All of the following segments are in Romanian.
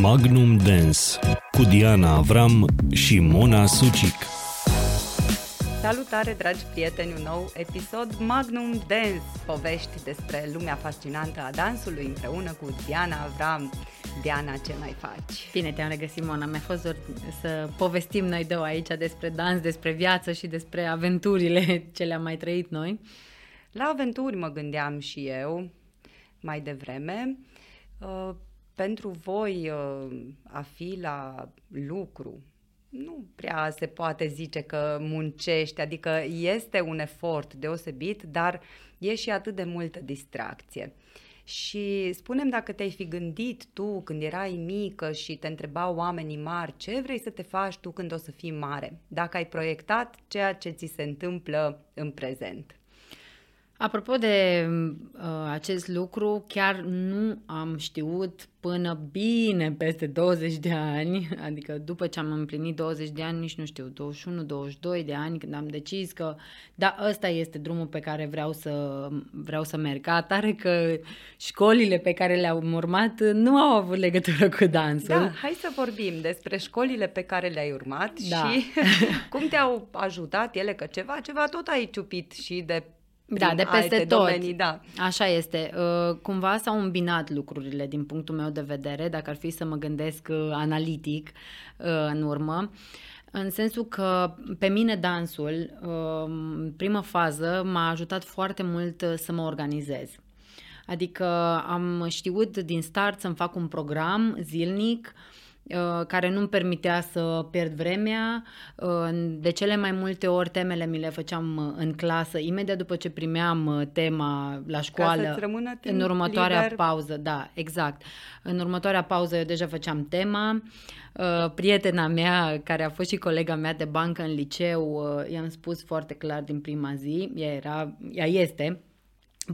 Magnum Dance cu Diana Avram și Mona Sucic. Salutare, dragi prieteni, un nou episod Magnum Dance, povești despre lumea fascinantă a dansului împreună cu Diana Avram. Diana, ce mai faci? Bine, te-am regăsit, Mona. Mi-a fost dor să povestim noi două aici despre dans, despre viață și despre aventurile ce le-am mai trăit noi. La aventuri mă gândeam și eu mai devreme. Uh, pentru voi uh, a fi la lucru, nu prea se poate zice că muncești, adică este un efort deosebit, dar e și atât de multă distracție. Și spunem dacă te-ai fi gândit tu când erai mică și te întrebau oamenii mari ce vrei să te faci tu când o să fii mare, dacă ai proiectat ceea ce ți se întâmplă în prezent. Apropo de uh, acest lucru, chiar nu am știut până bine peste 20 de ani, adică după ce am împlinit 20 de ani, nici nu știu, 21-22 de ani, când am decis că da, ăsta este drumul pe care vreau să, vreau să merg. Ca atare că școlile pe care le-am urmat nu au avut legătură cu dansul. Da, hai să vorbim despre școlile pe care le-ai urmat da. și cum te-au ajutat ele, că ceva, ceva tot ai ciupit și de da, de peste tot. Domenii, da. Așa este. Uh, cumva s-au îmbinat lucrurile din punctul meu de vedere, dacă ar fi să mă gândesc uh, analitic uh, în urmă. În sensul că pe mine dansul, în primă fază, m-a ajutat foarte mult să mă organizez. Adică am știut din start să-mi fac un program zilnic, Uh, care nu-mi permitea să pierd vremea. Uh, de cele mai multe ori temele mi le făceam uh, în clasă, imediat după ce primeam tema la școală. Ca în următoarea liber. pauză, da, exact. În următoarea pauză eu deja făceam tema. Prietena mea, care a fost și colega mea de bancă în liceu, i-am spus foarte clar din prima zi, ea, era, ea este,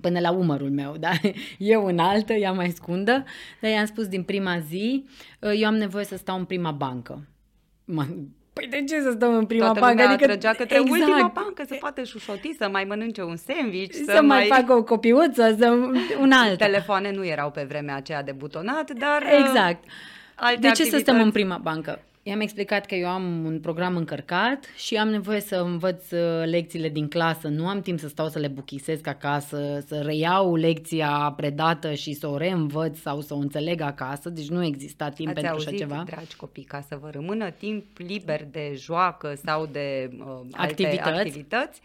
până la umărul meu, da? Eu în altă, ea mai scundă, dar i-am spus din prima zi, ă, eu am nevoie să stau în prima bancă. Mă, Păi de ce să stăm în prima Toată bancă? Adică trăgea către exact. ultima bancă să poată șușoti, să mai mănânce un sandwich, să, să mai... mai facă o copiuță, să un alt. Telefoane nu erau pe vremea aceea de butonat, dar Exact. De ce să stăm în prima bancă? I-am explicat că eu am un program încărcat și am nevoie să învăț uh, lecțiile din clasă. Nu am timp să stau să le buchisesc acasă, să reiau lecția predată și să o reînvăț sau să o înțeleg acasă. Deci nu exista timp Ați pentru auzit, așa ceva. dragi copii, ca să vă rămână timp liber de joacă sau de uh, activități. alte activități,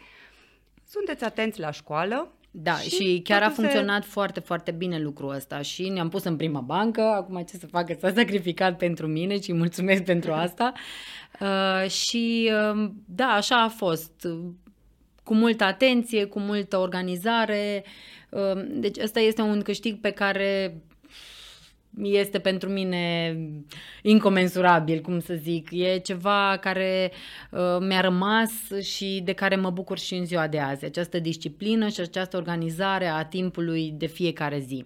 sunteți atenți la școală, da, și, și chiar a funcționat se... foarte, foarte bine lucrul ăsta și ne-am pus în prima bancă, acum ce să facă, s-a sacrificat pentru mine și mulțumesc pentru asta. Uh, și uh, da, așa a fost, cu multă atenție, cu multă organizare. Uh, deci ăsta este un câștig pe care este pentru mine incomensurabil, cum să zic. E ceva care uh, mi-a rămas și de care mă bucur și în ziua de azi. Această disciplină și această organizare a timpului de fiecare zi.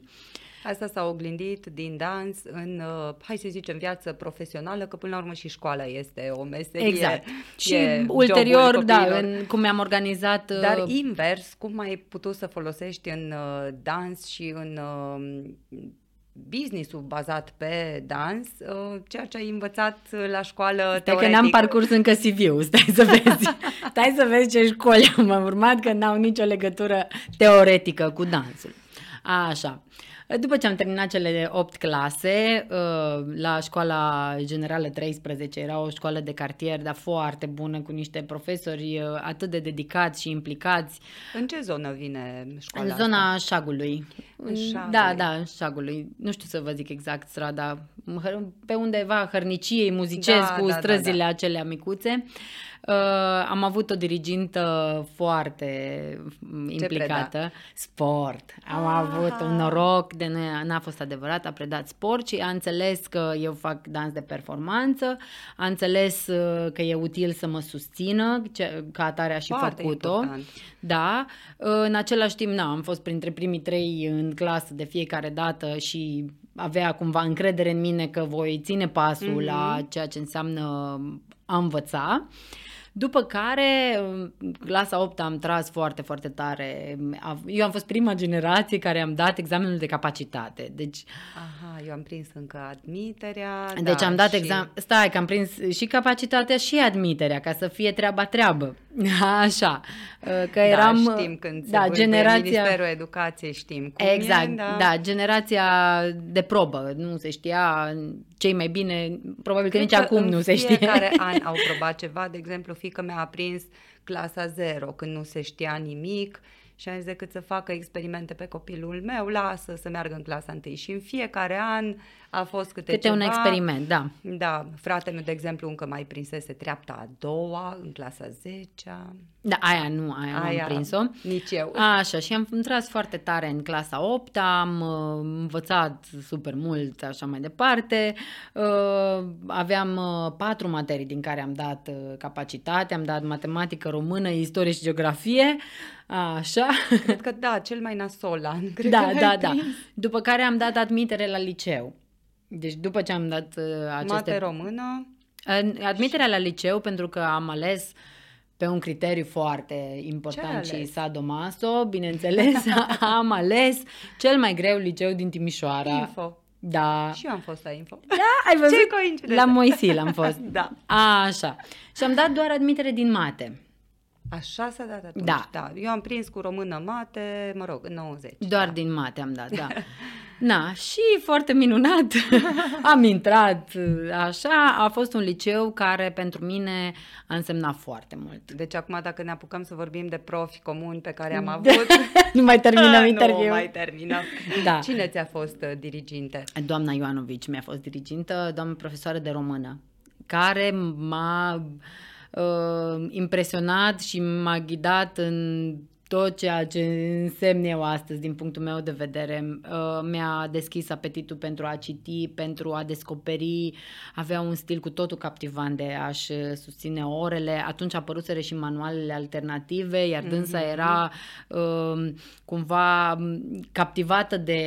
Asta s-a oglindit din dans în, uh, hai să zicem, viață profesională, că până la urmă și școala este o meserie. Exact. Și ulterior, da, în, cum mi-am organizat... Uh... Dar invers, cum ai putut să folosești în uh, dans și în uh, business-ul bazat pe dans, uh, ceea ce ai învățat la școală Stai teoretic. că n-am parcurs încă CV-ul, stai să vezi. stai să vezi ce școli am urmat, că n-au nicio legătură teoretică cu dansul. Așa. După ce am terminat cele 8 clase, uh, la școala generală 13, era o școală de cartier, dar foarte bună, cu niște profesori uh, atât de dedicați și implicați. În ce zonă vine școala În zona asta? Șagului. În Șagului. Da, da, în Șagului. Nu știu să vă zic exact strada. Pe undeva hărniciei muzicesc da, cu da, străzile da, da. acelea micuțe. Uh, am avut o dirigintă foarte implicată. Sport. Am ah. avut un noroc de nu n-a fost adevărat, a predat sport și a înțeles că eu fac dans de performanță, a înțeles uh, că e util să mă susțină, ce, ca atare a și foarte făcut-o. Important. Da. Uh, în același timp, na, am fost printre primii trei în clasă de fiecare dată și avea cumva încredere în mine că voi ține pasul mm-hmm. la ceea ce înseamnă a învăța. După care, clasa 8 am tras foarte, foarte tare. Eu am fost prima generație care am dat examenul de capacitate. Deci, Aha, eu am prins încă admiterea. Deci da, am dat și... examen. Stai, că am prins și capacitatea și admiterea, ca să fie treaba treabă. Așa. Că eram. Da, știm când da, se generația... Ministerul Educației, știm cum Exact, e, da. da, generația de probă. Nu se știa cei mai bine, probabil că Cred nici acum nu se știe. fiecare an au probat ceva, de exemplu, fică mea a prins clasa 0 când nu se știa nimic și am zis decât să facă experimente pe copilul meu, lasă să meargă în clasa 1 și în fiecare an a fost câte, câte ceva. un experiment, da. Da, fratele meu, de exemplu, încă mai prinsese treapta a doua în clasa 10 Da, aia nu, aia, aia am prins-o. Nici eu. Așa, și am tras foarte tare în clasa 8 am uh, învățat super mult, așa mai departe. Uh, aveam uh, patru materii din care am dat uh, capacitate, am dat matematică, română, istorie și geografie. Așa. Cred că da, cel mai nasol an. Cred da, că da, da. După care am dat admitere la liceu. Deci după ce am dat uh, aceste... Mate română. Admiterea la liceu pentru că am ales pe un criteriu foarte important și sadomaso, bineînțeles, am ales cel mai greu liceu din Timișoara. Info. Da. Și eu am fost la Info. Da, ai văzut? Ce coincidență. La Moisil am fost. da. A, așa. Și am dat doar admitere din mate. Așa s-a dat atunci, da. da. Eu am prins cu română mate, mă rog, în 90. Doar da. din mate am dat, da. Na, și foarte minunat, am intrat așa, a fost un liceu care pentru mine a însemnat foarte mult. Deci acum dacă ne apucăm să vorbim de profi comuni pe care am avut... nu mai terminăm interviul. Nu mai terminăm. Da. Cine ți-a fost uh, diriginte? Doamna Ioanovici mi-a fost dirigintă, doamna profesoară de română, care m-a uh, impresionat și m-a ghidat în tot ceea ce însemn eu astăzi din punctul meu de vedere. Uh, mi-a deschis apetitul pentru a citi, pentru a descoperi, avea un stil cu totul captivant de a-și susține orele. Atunci apăruseră și manualele alternative, iar dânsa mm-hmm. era uh, cumva captivată de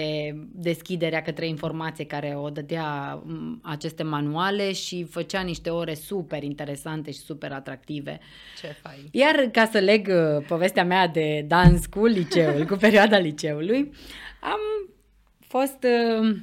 deschiderea către informație care o dădea aceste manuale și făcea niște ore super interesante și super atractive. Ce fain! Iar ca să leg uh, povestea mea de dans cu liceul, cu perioada liceului, am fost uh,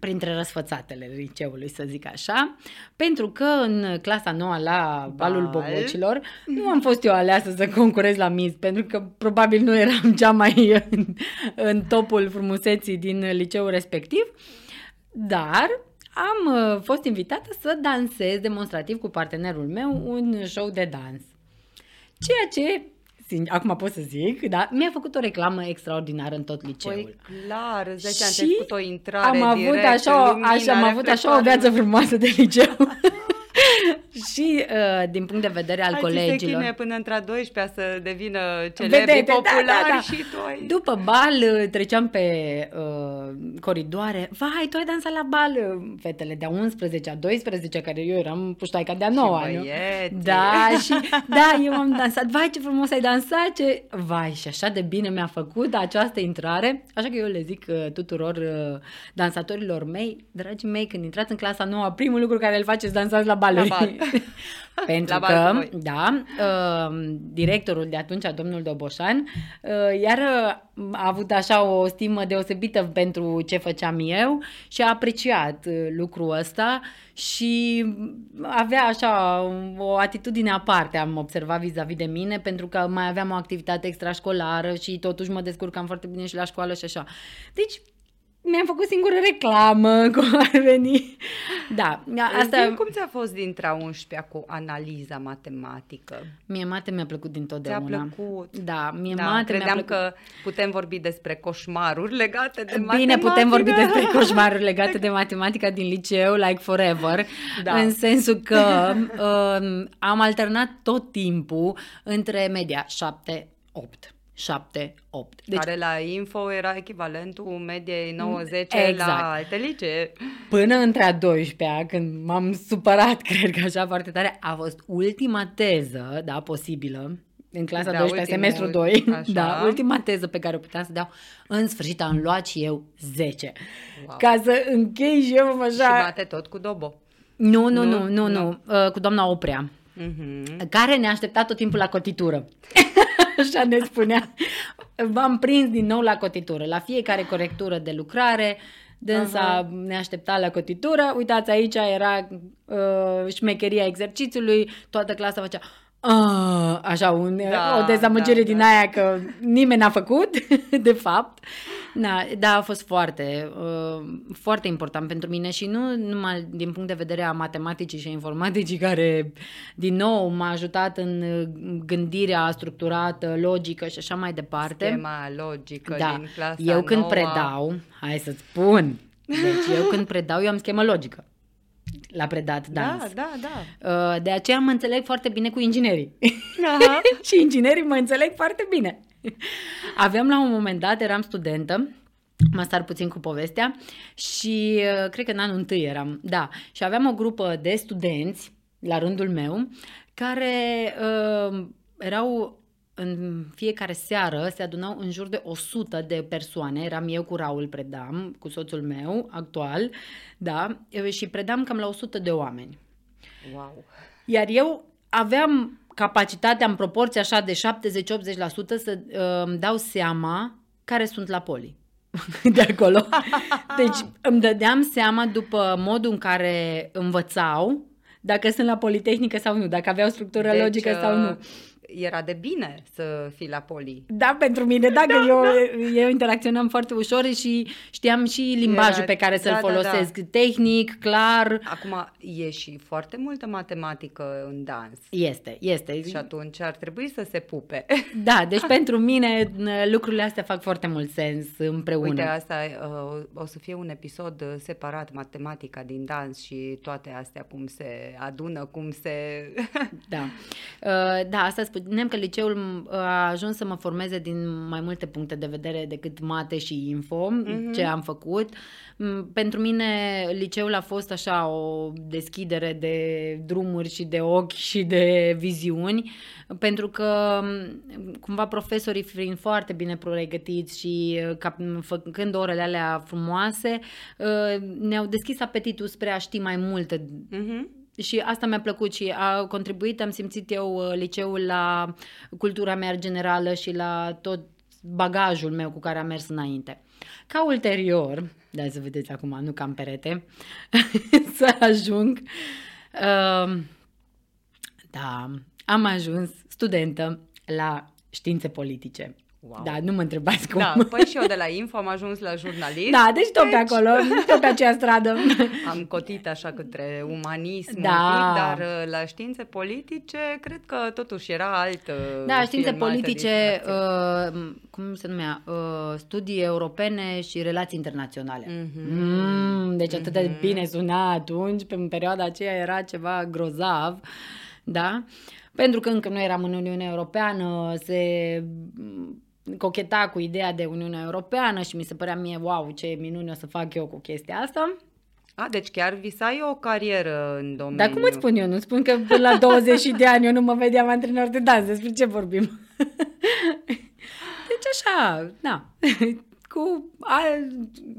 printre răsfățatele liceului, să zic așa, pentru că în clasa noua la balul Bal. bobocilor nu am fost eu aleasă să concurez la Miss, pentru că probabil nu eram cea mai în, în topul frumuseții din liceul respectiv, dar am uh, fost invitată să dansez demonstrativ cu partenerul meu un show de dans. Ceea ce acum pot să zic, da, mi-a făcut o reclamă extraordinară în tot liceul. Păi clar, îți dai seama, ați făcut o intrare am avut direct, așa, așa, am avut așa o viață frumoasă de liceu. și uh, din punct de vedere al Hai colegilor. Hai până între a 12 să devină celebri populari da, da, da. și tu ai... După bal uh, treceam pe uh, coridoare. Vai, tu ai dansat la bal. Fetele de-a 11, a 12, care eu eram puștoaica de-a 9 nu? Da, și da, eu am dansat. Vai, ce frumos ai dansat, ce... Vai, și așa de bine mi-a făcut această intrare. Așa că eu le zic uh, tuturor uh, dansatorilor mei, dragii mei, când intrați în clasa nouă, primul lucru care îl faceți dansați la baluri. La bal. Pentru la că, da, uh, directorul de atunci, domnul Doboșan, uh, iar uh, a avut așa o stimă deosebită pentru ce făceam eu și a apreciat uh, lucrul ăsta și avea așa o atitudine aparte, am observat vis-a-vis de mine, pentru că mai aveam o activitate extrașcolară și totuși mă descurcam foarte bine și la școală și așa. Deci, mi-am făcut singură reclamă, cum ar veni. Da, asta... Zi, cum ți-a fost dintre a 11 cu analiza matematică? Mie mate mi-a plăcut dintotdeauna. Ți-a plăcut? Da, mie da, mate credeam mi-a plăcut. că putem vorbi despre coșmaruri legate de Bine, matematică. putem vorbi despre coșmaruri legate de matematica din liceu, like forever, da. în sensul că uh, am alternat tot timpul între media 7-8. 7, 8. Deci, care la info era echivalentul mediei 90 exact. la alte licee. Până între a 12-a, când m-am supărat, cred că așa foarte tare, a fost ultima teză, da, posibilă, în clasa da, 12 semestru 2, așa. da, ultima teză pe care o puteam să dau, în sfârșit am luat și eu 10. Wow. Ca să închei și eu așa... Și bate tot cu Dobo. Nu, nu, nu, nu, nu, nu. Uh, cu doamna Oprea. uh-huh. care ne aștepta tot timpul la cotitură. Așa ne spunea. V-am prins din nou la cotitură. La fiecare corectură de lucrare, dânsa uh-huh. ne aștepta la cotitură. Uitați, aici era uh, șmecheria exercițiului, toată clasa făcea Uh, așa, un, da, o dezamăgire da, din da. aia că nimeni n-a făcut, de fapt. Da, da, a fost foarte, uh, foarte important pentru mine și nu numai din punct de vedere a matematicii și a informaticii, care, din nou, m-a ajutat în gândirea structurată, logică și așa mai departe. Schema logică da. din clasa Eu când noua... predau, hai să spun, deci eu când predau, eu am schemă logică la predat dans. Da, da, da. Uh, de aceea mă înțeleg foarte bine cu inginerii. Aha. și inginerii mă înțeleg foarte bine. Aveam la un moment dat, eram studentă, mă star puțin cu povestea și uh, cred că în anul întâi eram, da, și aveam o grupă de studenți, la rândul meu, care uh, erau în fiecare seară se adunau în jur de 100 de persoane, eram eu cu Raul Predam, cu soțul meu actual, da, și predam cam la 100 de oameni. Wow! Iar eu aveam capacitatea în proporție așa de 70-80% să uh, îmi dau seama care sunt la poli de acolo. Deci îmi dădeam seama după modul în care învățau dacă sunt la Politehnică sau nu, dacă aveau structură deci, logică sau nu. Uh, era de bine să fii la poli. Da, pentru mine, da, că da, eu, da. eu interacționam foarte ușor și știam și limbajul era, pe care să-l da, folosesc. Da, da. Tehnic, clar. Acum, e și foarte multă matematică în dans. Este, este. Și atunci ar trebui să se pupe. Da, deci pentru mine lucrurile astea fac foarte mult sens împreună. Uite, asta uh, o să fie un episod separat, matematica din dans și toate astea, cum se adună, cum se... da. Uh, da, asta spun spunem că liceul a ajuns să mă formeze din mai multe puncte de vedere decât mate și info, mm-hmm. ce am făcut. Pentru mine liceul a fost așa o deschidere de drumuri și de ochi și de viziuni, pentru că cumva profesorii fiind foarte bine pregătiți și făcând orele alea frumoase, ă, ne-au deschis apetitul spre a ști mai multe mm-hmm și asta mi-a plăcut și a contribuit, am simțit eu uh, liceul la cultura mea generală și la tot bagajul meu cu care am mers înainte. Ca ulterior, da să vedeți acum, nu cam perete, să ajung, uh, da, am ajuns studentă la științe politice. Wow. Da, nu mă întrebați cum. Da, păi și eu de la info am ajuns la jurnalist. Da, deci tot deci... pe acolo, tot pe aceea stradă. Am cotit așa către umanism da. un pic, dar uh, la științe politice cred că totuși era altă Da, științe politice, uh, cum se numea, uh, studii europene și relații internaționale. Mm-hmm. Mm, deci atât mm-hmm. de bine suna atunci, pe în perioada aceea era ceva grozav, da? Pentru că încă nu eram în Uniunea Europeană, se cocheta cu ideea de Uniunea Europeană și mi se părea mie, wow, ce minune o să fac eu cu chestia asta. A, deci chiar visai o carieră în domeniu. Dar cum îți spun eu? Nu spun că până la 20 de ani eu nu mă vedeam antrenor de dans. Despre ce vorbim? Deci așa, da cu, a,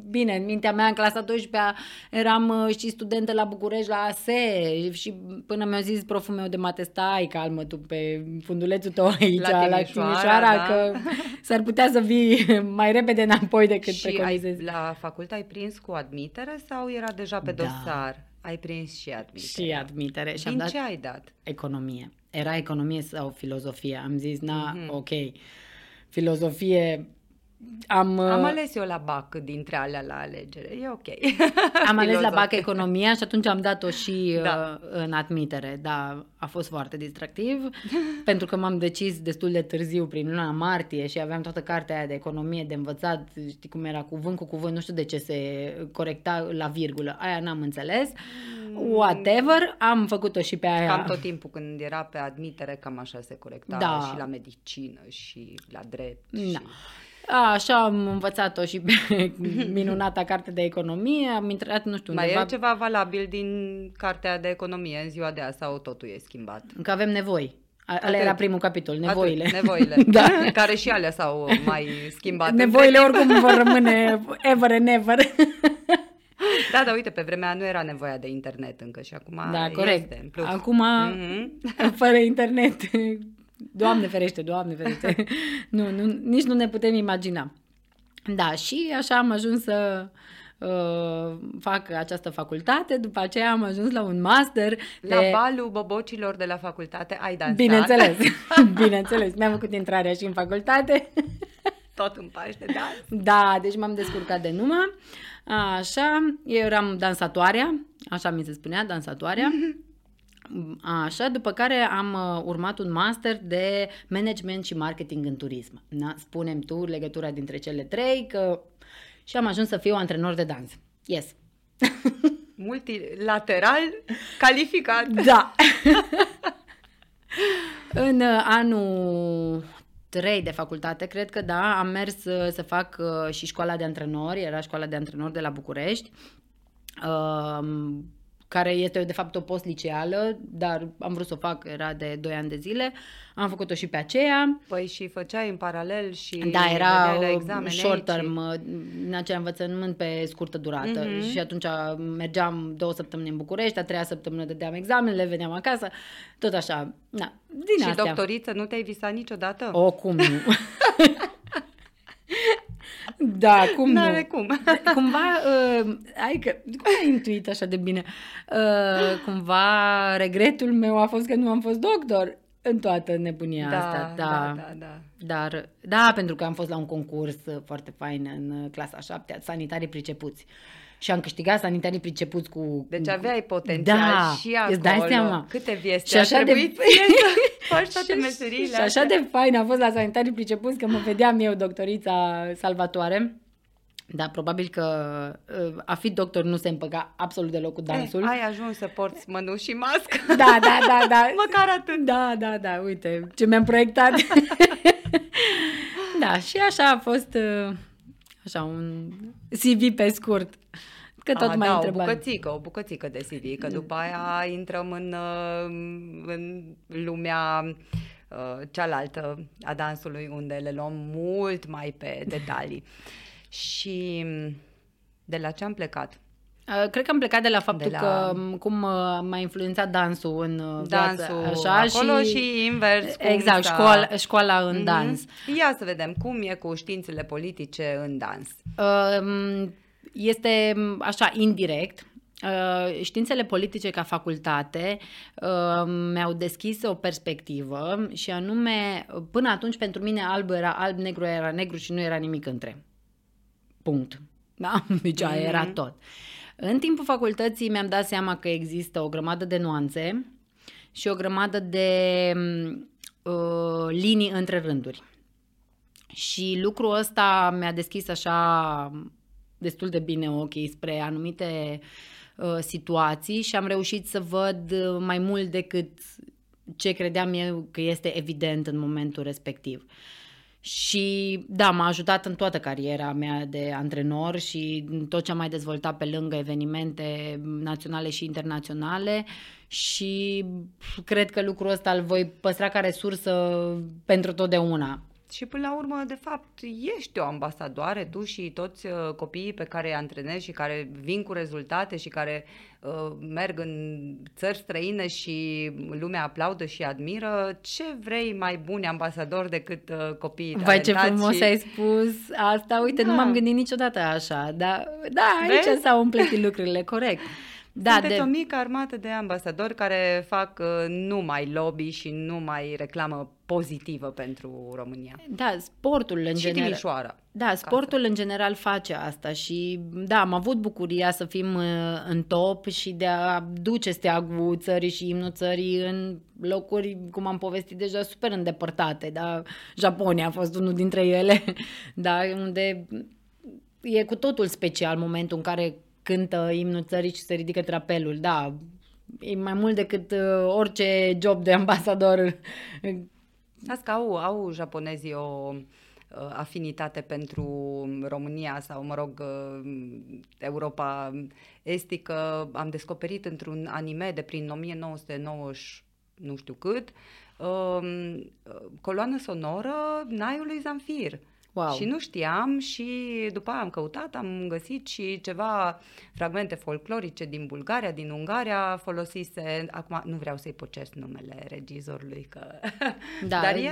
bine, în mintea mea, în clasa 12 eram uh, și studentă la București, la ASE și până mi-a zis proful meu de mate, stai, calmă tu pe fundulețul tău aici, la Timișoara, la Timișoara da. că s-ar putea să vii mai repede înapoi decât și preconizezi. Și la facultate ai prins cu admitere sau era deja pe da. dosar? Ai prins și admitere. Și admitere. Și Din dat ce ai dat? Economie. Era economie sau filozofie. Am zis, na, mm-hmm. ok, filozofie am, am uh, ales eu la BAC dintre alea la alegere, e ok. Am ales la BAC economia și atunci am dat-o și da. uh, în admitere, da, a fost foarte distractiv, pentru că m-am decis destul de târziu, prin luna martie și aveam toată cartea aia de economie de învățat, știi cum era, cuvânt cu cuvânt, nu știu de ce se corecta la virgulă, aia n-am înțeles, mm. whatever, am făcut-o și pe aia. Cam tot timpul când era pe admitere, cam așa se corecta da. și la medicină și la drept. Da. Și... A, așa am învățat-o și pe minunata carte de economie, am intrat, nu știu, Mai undeva... e ceva valabil din cartea de economie în ziua de azi sau totul e schimbat? Că avem nevoi. Ăla era primul capitol, nevoile. Atât, nevoile, da. care și alea s-au mai schimbat. Nevoile oricum vor rămâne ever and ever. Da, dar uite, pe vremea nu era nevoia de internet încă și acum Da, corect. este. în plus. Acum, Mhm. fără internet, Doamne ferește, Doamne ferește, nu, nu, nici nu ne putem imagina. Da, și așa am ajuns să uh, fac această facultate, după aceea am ajuns la un master La de... balul bobocilor de la facultate ai dansat. Bineînțeles, bineînțeles, mi-am făcut intrarea și în facultate. Tot în Paște, da? Da, deci m-am descurcat de numă. Așa, eu eram dansatoarea, așa mi se spunea, dansatoarea. Așa, după care am uh, urmat un master de management și marketing în turism. Na, spunem tu legătura dintre cele trei că și am ajuns să fiu antrenor de dans. Yes. Multilateral calificat. Da. în uh, anul 3 de facultate, cred că da, am mers uh, să fac uh, și școala de antrenori, era școala de antrenori de la București, um, care este de fapt o postliceală, dar am vrut să o fac, era de 2 ani de zile. Am făcut-o și pe aceea. Păi și făceai în paralel și Da, era veneai la o examene short aici term, uh, în acea învățământ pe scurtă durată Mhm. și atunci mergeam două săptămâni în București, a treia săptămână dădeam examenele, veneam acasă, tot așa. Na, din Și astea. doctoriță nu te-ai visat niciodată? O, cum nu? da, cum N-are nu? cum. Cumva, uh, hai că, cum ai intuit așa de bine? Uh, cumva, regretul meu a fost că nu am fost doctor în toată nebunia da, asta. da, da, da. Dar, da, pentru că am fost la un concurs uh, foarte fain în uh, clasa 7, sanitarii pricepuți. Și am câștigat sanitarii pricepuți cu... Deci aveai potențial da, și acolo. Îți dai seama. Câte vieți Și așa a de- trebuit ție să faci toate Și- meserile Și așa de fain a fost la sanitarii pricepuți că mă vedeam eu, doctorița salvatoare. Da, probabil că uh, a fi doctor nu se împăca absolut deloc cu dansul. Eh, ai ajuns să porți mănuși și mască. Da, da, da, da. Măcar atât. Da, da, da, uite ce mi-am proiectat. da, și așa a fost uh, așa un CV pe scurt. Că tot A, mai da, o întrebat. bucățică, o bucățică de CV, că după aia intrăm în, uh, în lumea uh, cealaltă a dansului, unde le luăm mult mai pe detalii. Și de la ce am plecat? Uh, Cred că am plecat de la faptul De la- că m, cum uh, m-a influențat dansul în uh, viață, Dansul așa, acolo și, invers. cum Exact, s-a- școala, școala în Mhm. dans. Ia să vedem cum e cu științele politice în dans. Um, Este m, așa indirect. Uh, Științele politice ca facultate uh, mi-au deschis o perspectivă și anume, până atunci pentru mine alb era alb, negru era negru și nu era nimic între. Punct. Da? Deci aia era Mhm. tot. În timpul facultății mi-am dat seama că există o grămadă de nuanțe și o grămadă de m, uh, linii între rânduri. Și lucrul ăsta mi-a deschis așa destul de bine ochii spre anumite uh, situații și am reușit să văd uh, mai mult decât ce credeam eu că este evident în momentul respectiv. Și da, m-a ajutat în toată cariera mea de antrenor și în tot ce am mai dezvoltat pe lângă evenimente naționale și internaționale și cred că lucrul ăsta îl voi păstra ca resursă pentru totdeauna. Și până la urmă, de fapt, ești o ambasadoare, tu și toți uh, copiii pe care îi antrenezi și care vin cu rezultate și care uh, merg în țări străine și lumea aplaudă și admiră. Ce vrei mai buni ambasadori decât uh, copiii Vai ce talentați frumos și... ai spus asta, uite, nu Da. m-am gândit niciodată așa, dar da, aici Vezi? s-au umpletit lucrurile, corect. Da, Sunteți de, o mică armată de ambasadori care fac uh, numai lobby și numai reclamă pozitivă pentru România. da, sportul în și general. Timișoara. Da, sportul în general face asta și da, am avut bucuria să fim uh, în top și de a duce steagul țării și imnul țării în locuri, cum am povestit deja, super îndepărtate, da, Japonia a fost unul dintre ele, da, unde e cu totul special momentul în care cântă imnul țării și se ridică trapelul, da, e mai mult decât uh, orice job de ambasador Asta că au, au japonezii o uh, afinitate pentru România sau, mă rog, uh, Europa estică. Am descoperit într-un anime de prin 1990, nu știu cât, um, coloană sonoră Naiului Zamfir. Wow. Și nu știam și după aia am căutat, am găsit și ceva fragmente folclorice din Bulgaria, din Ungaria, folosise, acum nu vreau să-i pocesc numele regizorului, că... Da, dar e...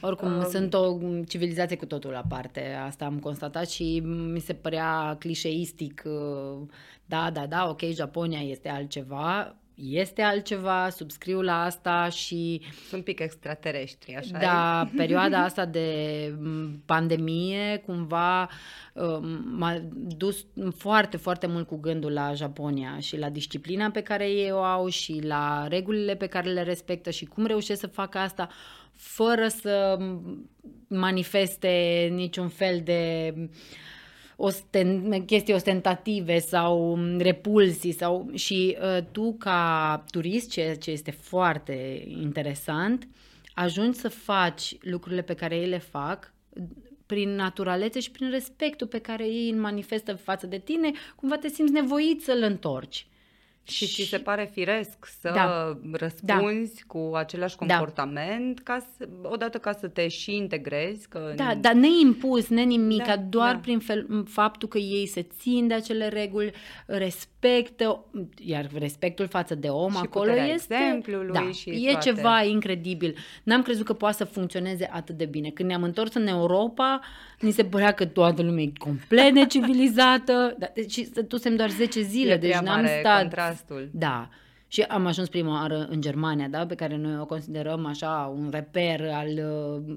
Oricum, uh, sunt o civilizație cu totul aparte, asta am constatat și mi se părea clișeistic, uh, da, da, da, ok, Japonia este altceva, este altceva, subscriu la asta și... Sunt un pic extraterestri, așa Da, e? perioada asta de pandemie cumva m-a dus foarte, foarte mult cu gândul la Japonia și la disciplina pe care ei o au și la regulile pe care le respectă și cum reușesc să facă asta fără să manifeste niciun fel de uh, osten, chestii ostentative sau repulsii sau și uh, tu ca turist, ceea ce este foarte interesant, ajungi să faci lucrurile pe care ei le fac prin naturalețe și prin respectul pe care ei îl manifestă față de tine, cumva te simți nevoit să-l întorci. Și ți se pare firesc să da. răspunzi da. cu același da. comportament, da. ca să, odată ca să te și integrezi. Că da, în... dar neimpus, nenimic, da, doar da. prin fel, faptul că ei se țin de acele reguli, respectă, iar respectul față de om și acolo este... exemplului da, și e toate. ceva incredibil. N-am crezut că poate să funcționeze atât de bine. Când ne-am întors în Europa, ni se părea că toată lumea e complet necivilizată. Da, deci stătusem doar 10 zile, e deci n-am stat... Contrastul. Da. Și am ajuns prima oară în Germania, da, pe care noi o considerăm așa un reper al uh,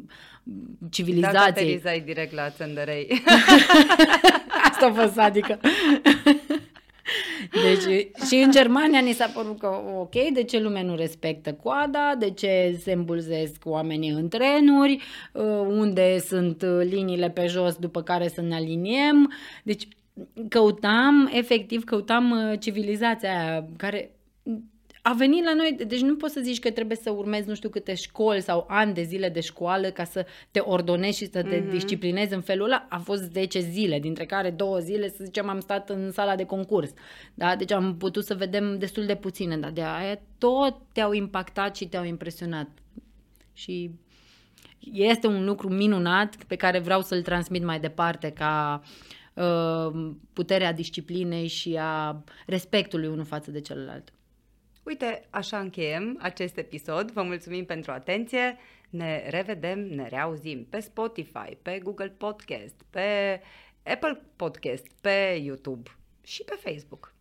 civilizației. Dacă te direct la țăndărei. Asta a fost adică. Deci, și în Germania ni s-a părut că, ok, de ce lumea nu respectă coada, de ce se îmbulzesc oamenii în trenuri, uh, unde sunt liniile pe jos după care să ne aliniem. Deci, căutam, efectiv, căutam uh, civilizația aia care a venit la noi, deci nu poți să zici că trebuie să urmezi nu știu câte școli sau ani de zile de școală ca să te ordonezi și să te mm-hmm. disciplinezi în felul ăla. A fost 10 zile, dintre care două zile, să zicem, am stat în sala de concurs. Da? Deci am putut să vedem destul de puține, dar de aia tot te-au impactat și te-au impresionat. Și este un lucru minunat pe care vreau să-l transmit mai departe ca uh, puterea disciplinei și a respectului unul față de celălalt. Uite, așa încheiem acest episod. Vă mulțumim pentru atenție. Ne revedem, ne reauzim pe Spotify, pe Google Podcast, pe Apple Podcast, pe YouTube și pe Facebook.